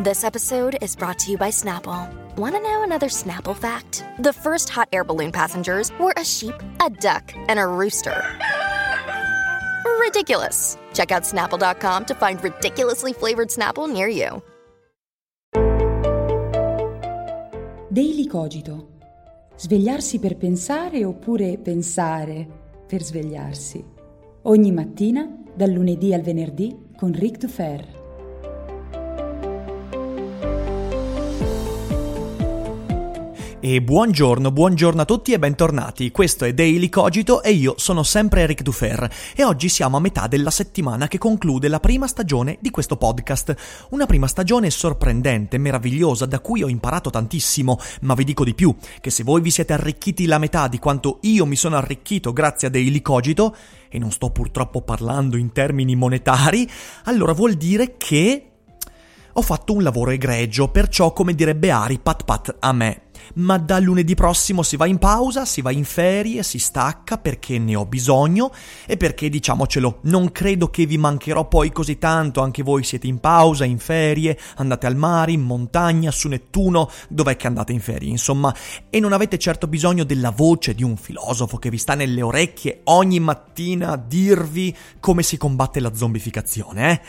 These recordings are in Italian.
This episode is brought to you by Snapple. Want to know another Snapple fact? The first hot air balloon passengers were a sheep, a duck, and a rooster. Ridiculous. Check out snapple.com to find ridiculously flavored Snapple near you. Daily Cogito. Svegliarsi per pensare oppure pensare per svegliarsi. Ogni mattina, dal lunedì al venerdì, con Ric Dufer. E buongiorno, buongiorno a tutti e bentornati. Questo è Daily Cogito e io sono sempre Eric Dufer e oggi siamo a metà della settimana che conclude la prima stagione di questo podcast. Una prima stagione sorprendente, meravigliosa, da cui ho imparato tantissimo, ma vi dico di più, che se voi vi siete arricchiti la metà di quanto io mi sono arricchito grazie a Daily Cogito, e non sto purtroppo parlando in termini monetari, allora vuol dire che ho fatto un lavoro egregio, perciò come direbbe Ari, pat pat a me. Ma da lunedì prossimo si va in pausa, si va in ferie, si stacca perché ne ho bisogno e perché diciamocelo, non credo che vi mancherò poi così tanto, anche voi siete in pausa, in ferie, andate al mare, in montagna, su Nettuno, dov'è che andate in ferie, insomma, e non avete certo bisogno della voce di un filosofo che vi sta nelle orecchie ogni mattina a dirvi come si combatte la zombificazione, eh?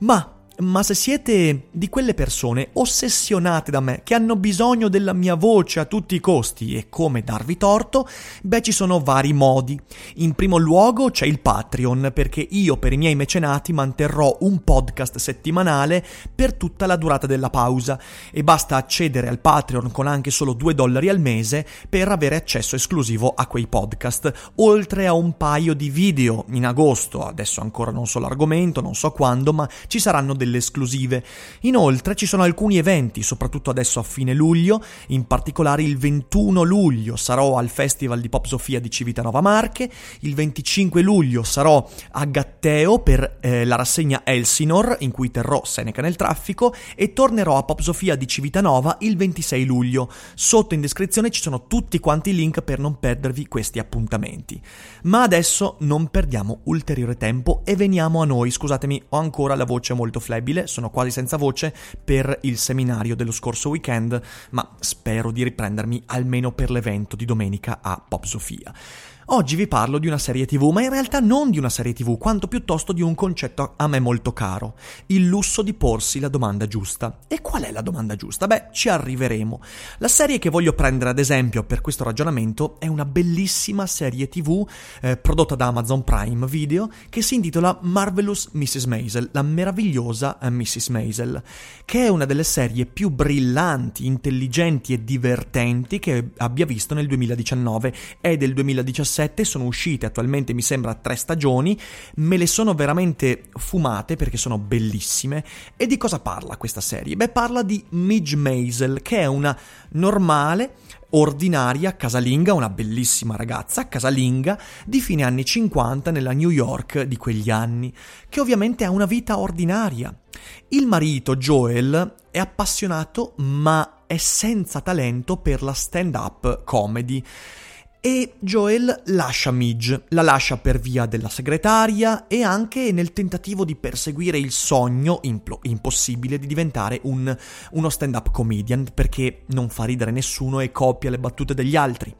Ma ma se siete di quelle persone ossessionate da me, che hanno bisogno della mia voce a tutti i costi e come darvi torto, beh ci sono vari modi. In primo luogo c'è il Patreon, perché io per i miei mecenati manterrò un podcast settimanale per tutta la durata della pausa e basta accedere al Patreon con anche solo 2 dollari al mese per avere accesso esclusivo a quei podcast, oltre a un paio di video in agosto, adesso ancora non so l'argomento, non so quando, ma ci saranno delle delle esclusive. Inoltre ci sono alcuni eventi, soprattutto adesso a fine luglio, in particolare il 21 luglio sarò al Festival di Pop Sofia di Civitanova Marche, il 25 luglio sarò a Gatteo per eh, la rassegna Elsinor in cui terrò Seneca nel traffico e tornerò a Pop Sofia di Civitanova il 26 luglio. Sotto in descrizione ci sono tutti quanti i link per non perdervi questi appuntamenti. Ma adesso non perdiamo ulteriore tempo e veniamo a noi. Scusatemi, ho ancora la voce molto flebile flebile, sono quasi senza voce per il seminario dello scorso weekend, ma spero di riprendermi almeno per l'evento di domenica a Pop Sofia. Oggi vi parlo di una serie tv, ma in realtà non di una serie tv, quanto piuttosto di un concetto a me molto caro, il lusso di porsi la domanda giusta. E qual è la domanda giusta? Beh, ci arriveremo. La serie che voglio prendere ad esempio per questo ragionamento è una bellissima serie tv eh, prodotta da Amazon Prime Video che si intitola Marvelous Mrs. Maisel, la meravigliosa eh, Mrs. Maisel, che è una delle serie più brillanti, intelligenti e divertenti che abbia visto nel 2019. È del 2017 7, sono uscite attualmente mi sembra tre stagioni, me le sono veramente fumate perché sono bellissime. E di cosa parla questa serie? Beh, parla di Midge Maisel, che è una normale ordinaria casalinga, una bellissima ragazza casalinga di fine anni 50 nella New York di quegli anni, che ovviamente ha una vita ordinaria. Il marito Joel è appassionato ma è senza talento per la stand-up comedy e Joel lascia Midge, la lascia per via della segretaria e anche nel tentativo di perseguire il sogno impl- impossibile di diventare un, uno stand-up comedian perché non fa ridere nessuno e copia le battute degli altri.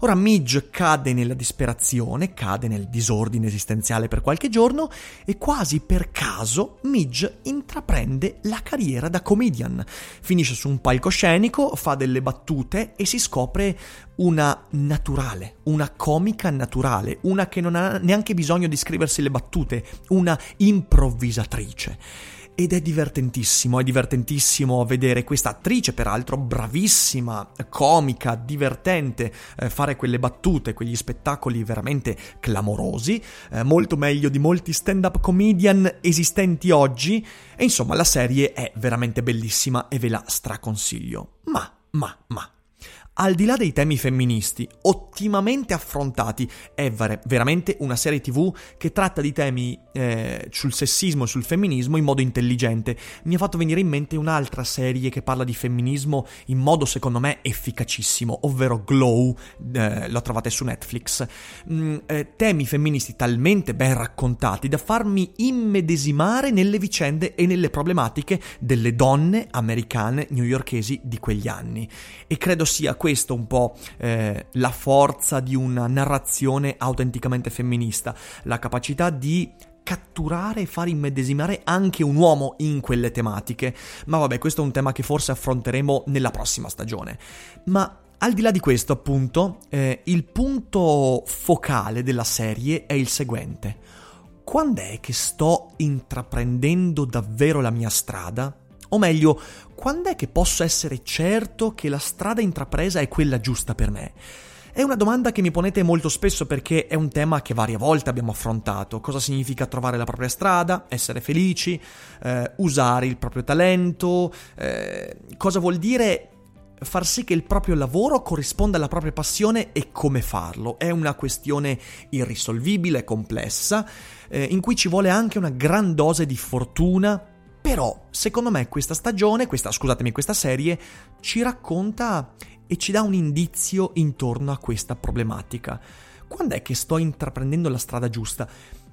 Ora Midge cade nella disperazione, cade nel disordine esistenziale per qualche giorno e quasi per caso Midge intraprende la carriera da comedian. Finisce su un palcoscenico, fa delle battute e si scopre una naturale, una comica naturale, una che non ha neanche bisogno di scriversi le battute, una improvvisatrice ed è divertentissimo, è divertentissimo vedere questa attrice, peraltro bravissima, comica, divertente, eh, fare quelle battute, quegli spettacoli veramente clamorosi, eh, molto meglio di molti stand-up comedian esistenti oggi, e insomma la serie è veramente bellissima e ve la straconsiglio. Ma, ma, ma, al di là dei temi femministi, ottimamente affrontati, è ver- veramente una serie tv che tratta di temi eh, sul sessismo e sul femminismo in modo intelligente. Mi ha fatto venire in mente un'altra serie che parla di femminismo in modo secondo me efficacissimo, ovvero Glow, eh, lo trovate su Netflix. Mm, eh, temi femministi talmente ben raccontati da farmi immedesimare nelle vicende e nelle problematiche delle donne americane newyorkesi di quegli anni. E credo sia questo un po' eh, la forza di una narrazione autenticamente femminista, la capacità di catturare e far immedesimare anche un uomo in quelle tematiche. Ma vabbè, questo è un tema che forse affronteremo nella prossima stagione. Ma al di là di questo, appunto, eh, il punto focale della serie è il seguente. Quando è che sto intraprendendo davvero la mia strada? O meglio, quando è che posso essere certo che la strada intrapresa è quella giusta per me? È una domanda che mi ponete molto spesso perché è un tema che varie volte abbiamo affrontato. Cosa significa trovare la propria strada, essere felici, eh, usare il proprio talento, eh, cosa vuol dire far sì che il proprio lavoro corrisponda alla propria passione e come farlo. È una questione irrisolvibile, complessa, eh, in cui ci vuole anche una gran dose di fortuna però, secondo me, questa stagione, questa, scusatemi, questa serie ci racconta e ci dà un indizio intorno a questa problematica. Quando è che sto intraprendendo la strada giusta?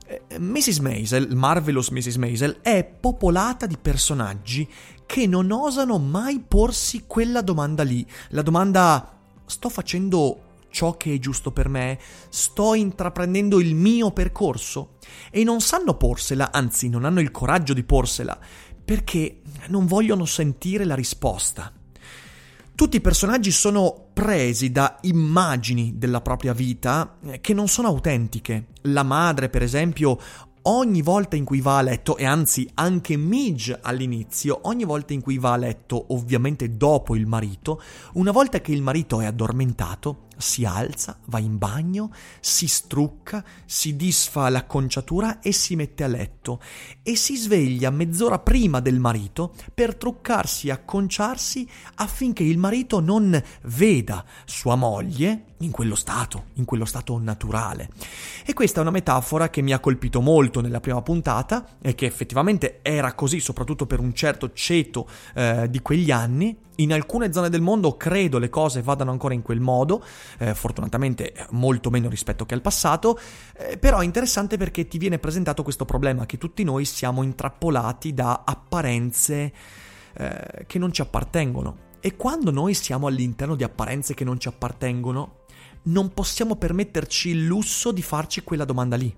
Eh, Mrs. Maisel, Marvelous Mrs. Maisel, è popolata di personaggi che non osano mai porsi quella domanda lì. La domanda sto facendo ciò che è giusto per me? Sto intraprendendo il mio percorso? E non sanno porsela, anzi non hanno il coraggio di porsela, perché non vogliono sentire la risposta. Tutti i personaggi sono presi da immagini della propria vita eh, che non sono autentiche. La madre, per esempio, ogni volta in cui va a letto, e anzi anche Midge all'inizio, ogni volta in cui va a letto, ovviamente dopo il marito, una volta che il marito è addormentato, si alza, va in bagno, si strucca, si disfa l'acconciatura e si mette a letto e si sveglia mezz'ora prima del marito per truccarsi e acconciarsi affinché il marito non veda sua moglie in quello stato, in quello stato naturale. E questa è una metafora che mi ha colpito molto nella prima puntata e che effettivamente era così soprattutto per un certo ceto eh, di quegli anni in alcune zone del mondo credo le cose vadano ancora in quel modo, eh, fortunatamente molto meno rispetto che al passato, eh, però è interessante perché ti viene presentato questo problema che tutti noi siamo intrappolati da apparenze eh, che non ci appartengono. E quando noi siamo all'interno di apparenze che non ci appartengono, non possiamo permetterci il lusso di farci quella domanda lì.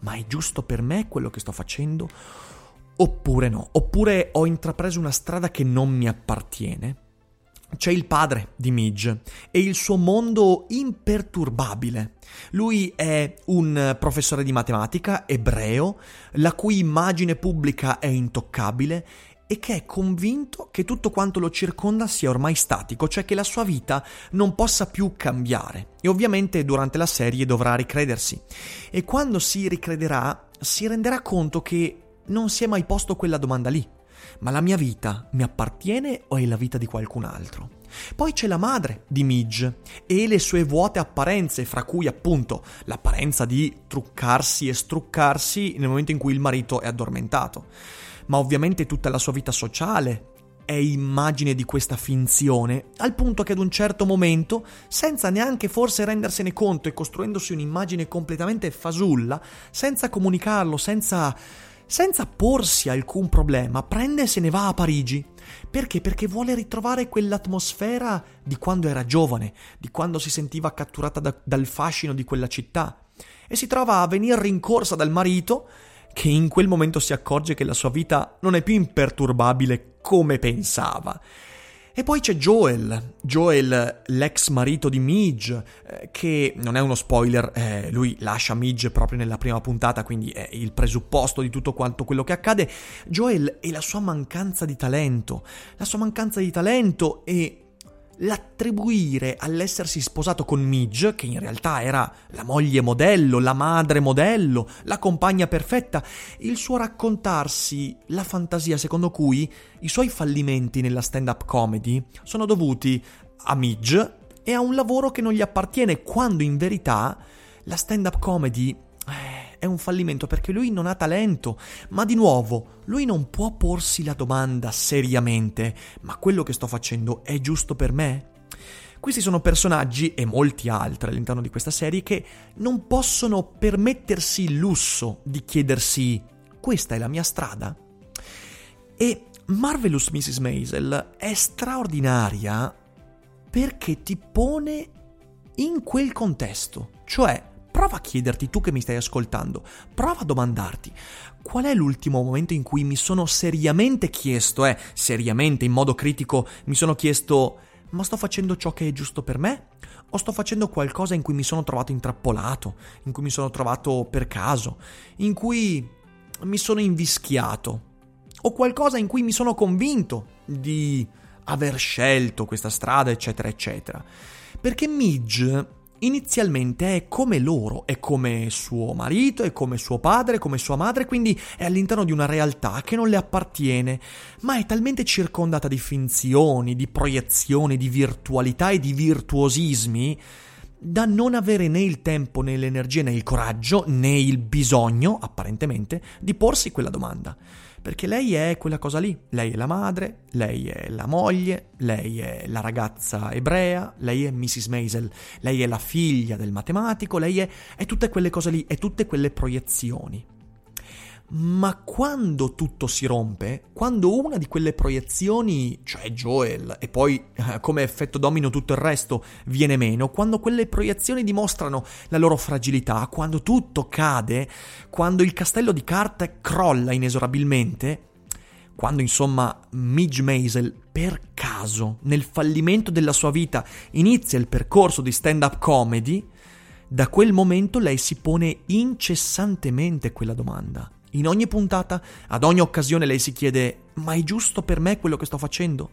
Ma è giusto per me quello che sto facendo? Oppure no, oppure ho intrapreso una strada che non mi appartiene. C'è il padre di Midge e il suo mondo imperturbabile. Lui è un professore di matematica ebreo, la cui immagine pubblica è intoccabile e che è convinto che tutto quanto lo circonda sia ormai statico, cioè che la sua vita non possa più cambiare. E ovviamente durante la serie dovrà ricredersi. E quando si ricrederà, si renderà conto che non si è mai posto quella domanda lì. Ma la mia vita mi appartiene o è la vita di qualcun altro? Poi c'è la madre di Midge e le sue vuote apparenze, fra cui appunto l'apparenza di truccarsi e struccarsi nel momento in cui il marito è addormentato. Ma ovviamente tutta la sua vita sociale è immagine di questa finzione, al punto che ad un certo momento, senza neanche forse rendersene conto e costruendosi un'immagine completamente fasulla, senza comunicarlo, senza senza porsi alcun problema, prende e se ne va a Parigi. Perché? Perché vuole ritrovare quell'atmosfera di quando era giovane, di quando si sentiva catturata da, dal fascino di quella città. E si trova a venire rincorsa dal marito, che in quel momento si accorge che la sua vita non è più imperturbabile come pensava. E poi c'è Joel, Joel, l'ex marito di Midge, eh, che non è uno spoiler, eh, lui lascia Midge proprio nella prima puntata, quindi è il presupposto di tutto quanto quello che accade. Joel e la sua mancanza di talento, la sua mancanza di talento e l'attribuire all'essersi sposato con Midge, che in realtà era la moglie modello, la madre modello, la compagna perfetta, il suo raccontarsi la fantasia secondo cui i suoi fallimenti nella stand-up comedy sono dovuti a Midge e ha un lavoro che non gli appartiene, quando in verità la stand-up comedy eh, è un fallimento perché lui non ha talento, ma di nuovo, lui non può porsi la domanda seriamente, ma quello che sto facendo è giusto per me? Questi sono personaggi e molti altri all'interno di questa serie che non possono permettersi il lusso di chiedersi questa è la mia strada? E Marvelous Mrs. Maisel è straordinaria perché ti pone in quel contesto, cioè prova a chiederti tu che mi stai ascoltando, prova a domandarti qual è l'ultimo momento in cui mi sono seriamente chiesto, eh, seriamente, in modo critico, mi sono chiesto ma sto facendo ciò che è giusto per me? O sto facendo qualcosa in cui mi sono trovato intrappolato, in cui mi sono trovato per caso, in cui mi sono invischiato? O qualcosa in cui mi sono convinto di aver scelto questa strada, eccetera, eccetera. Perché Midge inizialmente è come loro, è come suo marito, è come suo padre, come sua madre, quindi è all'interno di una realtà che non le appartiene, ma è talmente circondata di finzioni, di proiezioni, di virtualità e di virtuosismi da non avere né il tempo né l'energia né il coraggio né il bisogno, apparentemente, di porsi quella domanda perché lei è quella cosa lì, lei è la madre, lei è la moglie, lei è la ragazza ebrea, lei è Mrs. Maisel, lei è la figlia del matematico, lei è, è tutte quelle cose lì, è tutte quelle proiezioni. Ma quando tutto si rompe, quando una di quelle proiezioni, cioè Joel, e poi eh, come effetto domino tutto il resto, viene meno, quando quelle proiezioni dimostrano la loro fragilità, quando tutto cade, quando il castello di carte crolla inesorabilmente, quando insomma Midge Maisel per caso nel fallimento della sua vita inizia il percorso di stand-up comedy, da quel momento lei si pone incessantemente quella domanda. In ogni puntata, ad ogni occasione lei si chiede, ma è giusto per me quello che sto facendo?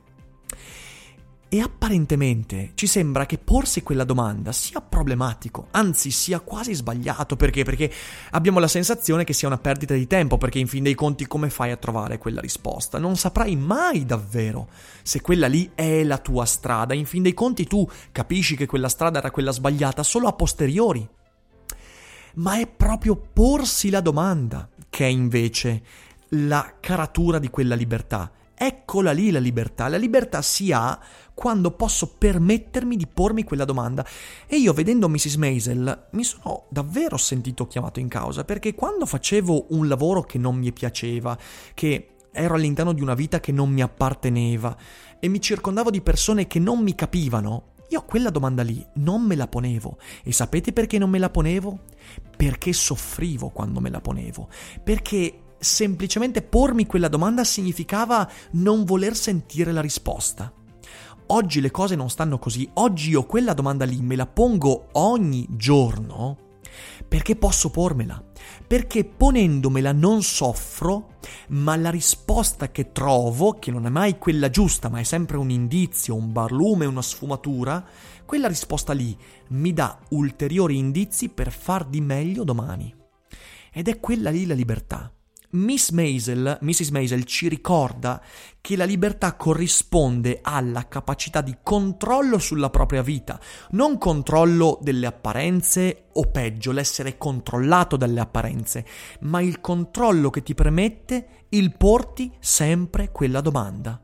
E apparentemente ci sembra che porsi quella domanda sia problematico, anzi sia quasi sbagliato, perché? Perché abbiamo la sensazione che sia una perdita di tempo, perché in fin dei conti come fai a trovare quella risposta? Non saprai mai davvero se quella lì è la tua strada, in fin dei conti tu capisci che quella strada era quella sbagliata solo a posteriori. Ma è proprio porsi la domanda che è invece la caratura di quella libertà. Eccola lì la libertà. La libertà si ha quando posso permettermi di pormi quella domanda. E io vedendo Mrs. Maisel mi sono davvero sentito chiamato in causa perché quando facevo un lavoro che non mi piaceva, che ero all'interno di una vita che non mi apparteneva e mi circondavo di persone che non mi capivano, io quella domanda lì non me la ponevo. E sapete perché non me la ponevo? perché soffrivo quando me la ponevo, perché semplicemente pormi quella domanda significava non voler sentire la risposta. Oggi le cose non stanno così, oggi io quella domanda lì me la pongo ogni giorno perché posso pormela, perché ponendomela non soffro, ma la risposta che trovo, che non è mai quella giusta, ma è sempre un indizio, un barlume, una sfumatura, quella risposta lì mi dà ulteriori indizi per far di meglio domani. Ed è quella lì la libertà. Miss Maisel, Mrs. Maisel ci ricorda che la libertà corrisponde alla capacità di controllo sulla propria vita, non controllo delle apparenze o peggio l'essere controllato dalle apparenze, ma il controllo che ti permette il porti sempre quella domanda.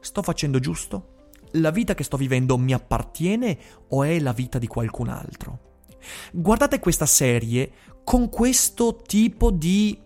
Sto facendo giusto? la vita che sto vivendo mi appartiene o è la vita di qualcun altro? Guardate questa serie con questo tipo di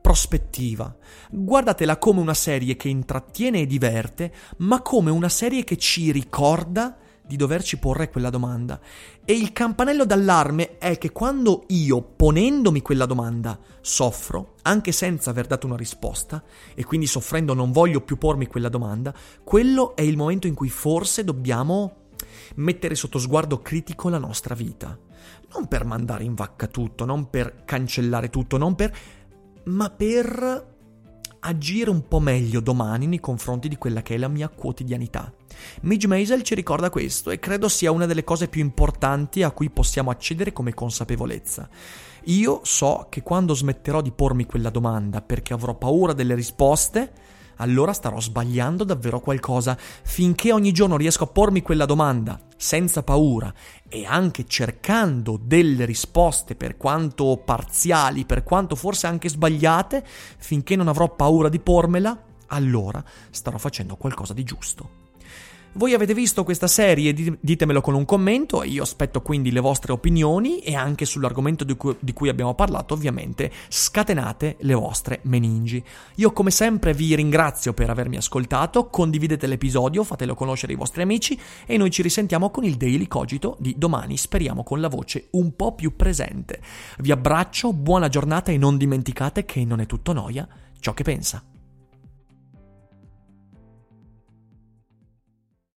prospettiva. Guardatela come una serie che intrattiene e diverte, ma come una serie che ci ricorda di doverci porre quella domanda. E il campanello d'allarme è che quando io, ponendomi quella domanda, soffro, anche senza aver dato una risposta, e quindi soffrendo non voglio più pormi quella domanda, quello è il momento in cui forse dobbiamo mettere sotto sguardo critico la nostra vita. Non per mandare in vacca tutto, non per cancellare tutto, non per... ma per agire un po' meglio domani nei confronti di quella che è la mia quotidianità. Midge Maisel ci ricorda questo e credo sia una delle cose più importanti a cui possiamo accedere come consapevolezza. Io so che quando smetterò di pormi quella domanda perché avrò paura delle risposte, allora starò sbagliando davvero qualcosa. Finché ogni giorno riesco a pormi quella domanda senza paura e anche cercando delle risposte per quanto parziali, per quanto forse anche sbagliate, finché non avrò paura di pormela, allora starò facendo qualcosa di giusto. Voi avete visto questa serie? Ditemelo con un commento, io aspetto quindi le vostre opinioni e anche sull'argomento di cui, di cui, abbiamo parlato, ovviamente, scatenate le vostre meningi. Io come sempre vi ringrazio per avermi ascoltato, condividete l'episodio, fatelo conoscere ai vostri amici e noi ci risentiamo con il Daily Cogito di domani, speriamo con la voce un po' più presente. Vi abbraccio, buona giornata e non dimenticate che non è tutto noia ciò che pensa.